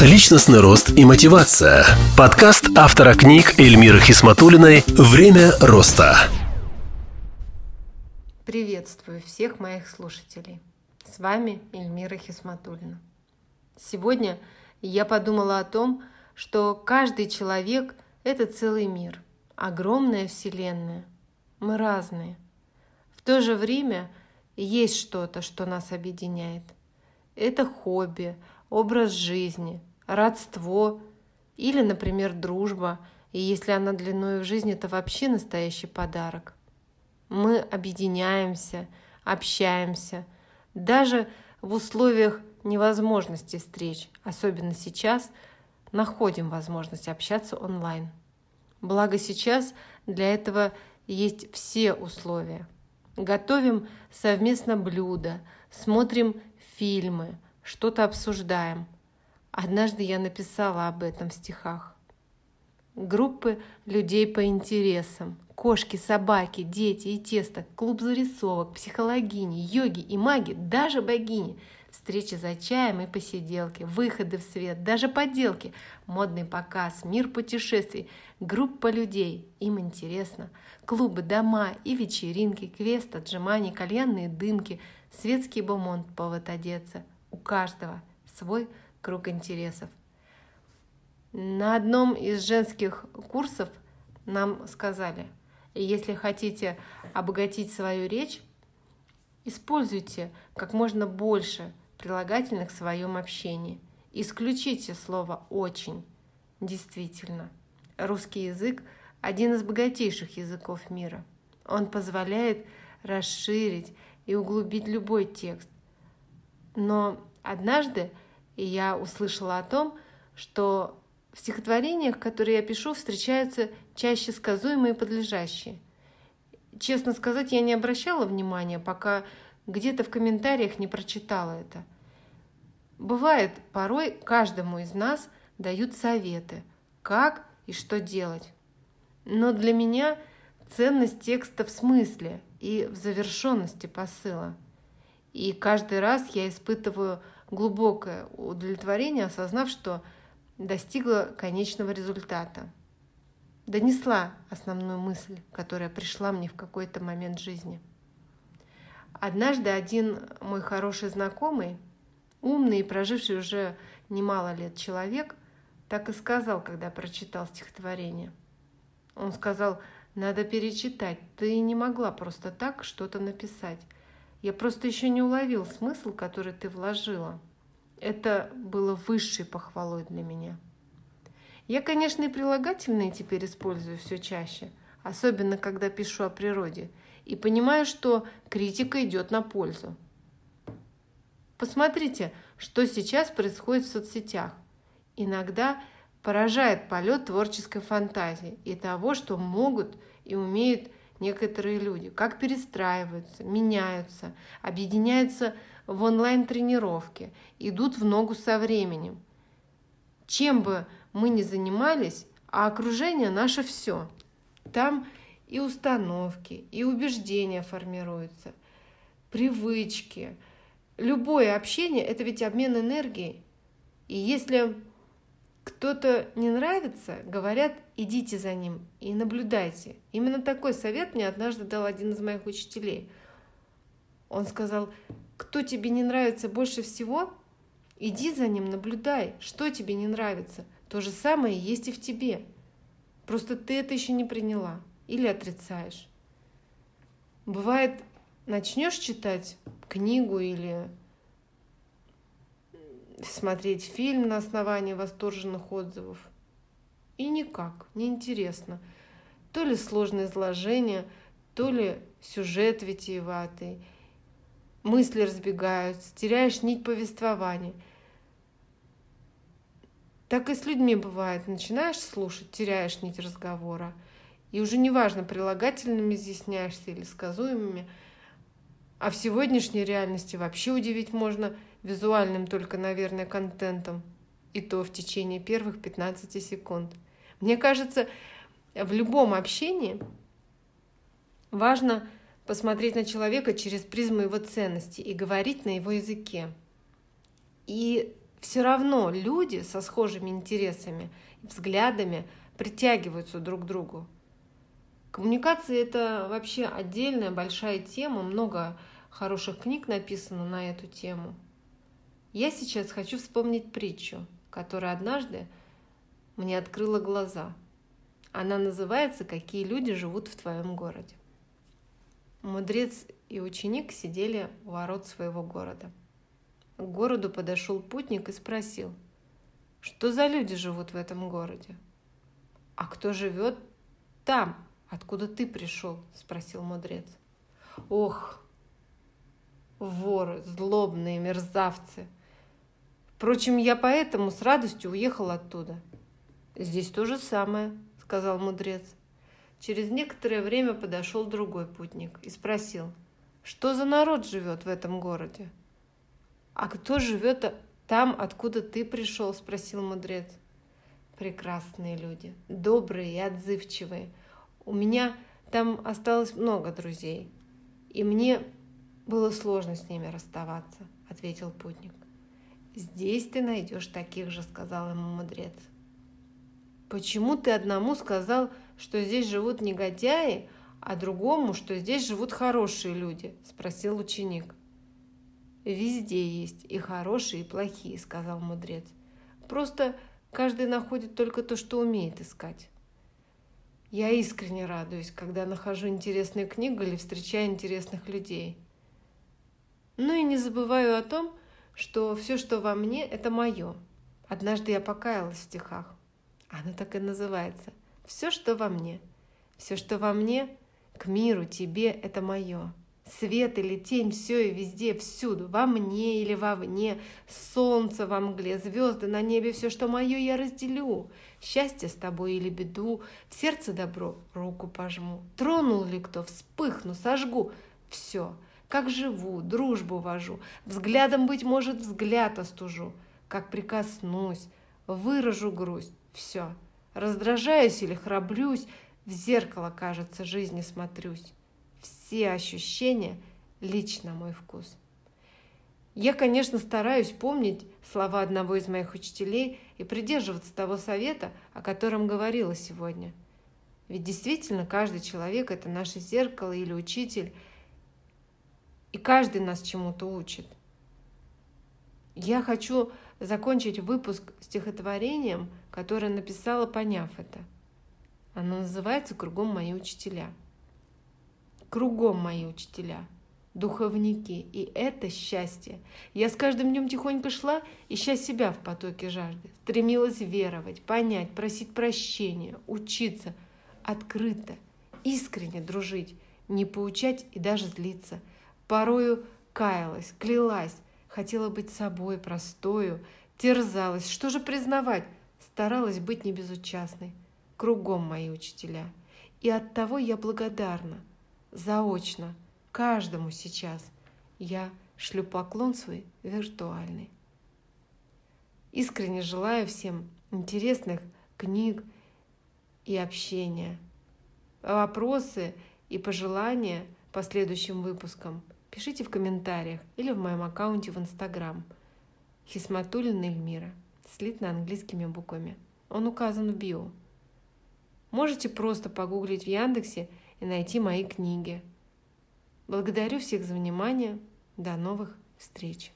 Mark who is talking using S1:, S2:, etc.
S1: Личностный рост и мотивация. Подкаст автора книг Эльмиры Хисматулиной «Время роста».
S2: Приветствую всех моих слушателей. С вами Эльмира Хисматулина. Сегодня я подумала о том, что каждый человек – это целый мир, огромная вселенная. Мы разные. В то же время есть что-то, что нас объединяет. Это хобби – образ жизни, родство или, например, дружба, и если она длиной в жизни, это вообще настоящий подарок. Мы объединяемся, общаемся, даже в условиях невозможности встреч, особенно сейчас, находим возможность общаться онлайн. Благо сейчас для этого есть все условия. Готовим совместно блюда, смотрим фильмы, что-то обсуждаем. Однажды я написала об этом в стихах. Группы людей по интересам. Кошки, собаки, дети и тесто, клуб зарисовок, психологини, йоги и маги, даже богини. Встречи за чаем и посиделки, выходы в свет, даже поделки, модный показ, мир путешествий, группа людей, им интересно. Клубы, дома и вечеринки, квест, отжимания, кальянные дымки, светский бомонд, повод одеться – у каждого свой круг интересов. На одном из женских курсов нам сказали, если хотите обогатить свою речь, используйте как можно больше прилагательных в своем общении. Исключите слово «очень». Действительно, русский язык – один из богатейших языков мира. Он позволяет расширить и углубить любой текст, но однажды я услышала о том, что в стихотворениях, которые я пишу, встречаются чаще сказуемые и подлежащие. Честно сказать, я не обращала внимания, пока где-то в комментариях не прочитала это. Бывает, порой каждому из нас дают советы, как и что делать. Но для меня ценность текста в смысле и в завершенности посыла – и каждый раз я испытываю глубокое удовлетворение, осознав, что достигла конечного результата. Донесла основную мысль, которая пришла мне в какой-то момент жизни. Однажды один мой хороший знакомый, умный и проживший уже немало лет человек, так и сказал, когда прочитал стихотворение. Он сказал, надо перечитать, ты не могла просто так что-то написать. Я просто еще не уловил смысл, который ты вложила. Это было высшей похвалой для меня. Я, конечно, и прилагательные теперь использую все чаще, особенно когда пишу о природе, и понимаю, что критика идет на пользу. Посмотрите, что сейчас происходит в соцсетях. Иногда поражает полет творческой фантазии и того, что могут и умеют некоторые люди, как перестраиваются, меняются, объединяются в онлайн-тренировке, идут в ногу со временем. Чем бы мы ни занимались, а окружение наше все. Там и установки, и убеждения формируются, привычки. Любое общение – это ведь обмен энергией. И если кто-то не нравится, говорят, идите за ним и наблюдайте. Именно такой совет мне однажды дал один из моих учителей. Он сказал, кто тебе не нравится больше всего, иди за ним, наблюдай, что тебе не нравится. То же самое есть и в тебе. Просто ты это еще не приняла или отрицаешь. Бывает, начнешь читать книгу или смотреть фильм на основании восторженных отзывов. И никак, неинтересно. То ли сложное изложение, то ли сюжет витиеватый. Мысли разбегаются, теряешь нить повествования. Так и с людьми бывает. Начинаешь слушать, теряешь нить разговора. И уже неважно, прилагательными изъясняешься или сказуемыми. А в сегодняшней реальности вообще удивить можно – визуальным только, наверное, контентом, и то в течение первых 15 секунд. Мне кажется, в любом общении важно посмотреть на человека через призму его ценностей и говорить на его языке. И все равно люди со схожими интересами взглядами притягиваются друг к другу. Коммуникация – это вообще отдельная большая тема, много хороших книг написано на эту тему. Я сейчас хочу вспомнить притчу, которая однажды мне открыла глаза. Она называется «Какие люди живут в твоем городе». Мудрец и ученик сидели у ворот своего города. К городу подошел путник и спросил, что за люди живут в этом городе? А кто живет там, откуда ты пришел? Спросил мудрец. Ох, воры, злобные мерзавцы. Впрочем, я поэтому с радостью уехал оттуда. Здесь то же самое, сказал мудрец. Через некоторое время подошел другой путник и спросил, что за народ живет в этом городе? А кто живет там, откуда ты пришел? Спросил мудрец. Прекрасные люди, добрые и отзывчивые. У меня там осталось много друзей, и мне было сложно с ними расставаться, ответил путник. Здесь ты найдешь таких же, сказал ему мудрец. Почему ты одному сказал, что здесь живут негодяи, а другому, что здесь живут хорошие люди? Спросил ученик. Везде есть и хорошие, и плохие, сказал мудрец. Просто каждый находит только то, что умеет искать. Я искренне радуюсь, когда нахожу интересную книгу или встречаю интересных людей. Ну и не забываю о том, что все, что во мне, это мое. Однажды я покаялась в стихах. Оно так и называется. Все, что во мне. Все, что во мне, к миру, тебе, это мое. Свет или тень, все и везде, всюду, во мне или вовне, солнце во мгле, звезды на небе, все, что мое, я разделю. Счастье с тобой или беду, в сердце добро руку пожму. Тронул ли кто, вспыхну, сожгу. Все, как живу, дружбу вожу, взглядом, быть может, взгляд остужу. Как прикоснусь, выражу грусть, все. Раздражаюсь или храбрюсь, в зеркало, кажется, жизни смотрюсь все ощущения лично мой вкус. Я, конечно, стараюсь помнить слова одного из моих учителей и придерживаться того совета, о котором говорила сегодня. Ведь действительно каждый человек – это наше зеркало или учитель, и каждый нас чему-то учит. Я хочу закончить выпуск стихотворением, которое написала, поняв это. Оно называется «Кругом мои учителя». Кругом мои учителя, духовники, и это счастье. Я с каждым днем тихонько шла, ища себя в потоке жажды. Стремилась веровать, понять, просить прощения, учиться, открыто, искренне дружить, не поучать и даже злиться. Порою каялась, клялась, хотела быть собой, простою, терзалась. Что же признавать? Старалась быть небезучастной. Кругом мои учителя. И от того я благодарна – заочно, каждому сейчас я шлю поклон свой виртуальный. Искренне желаю всем интересных книг и общения. Вопросы и пожелания по следующим выпускам пишите в комментариях или в моем аккаунте в Инстаграм. Хисматулина Эльмира. Слитно английскими буквами. Он указан в био. Можете просто погуглить в Яндексе – и найти мои книги. Благодарю всех за внимание. До новых встреч!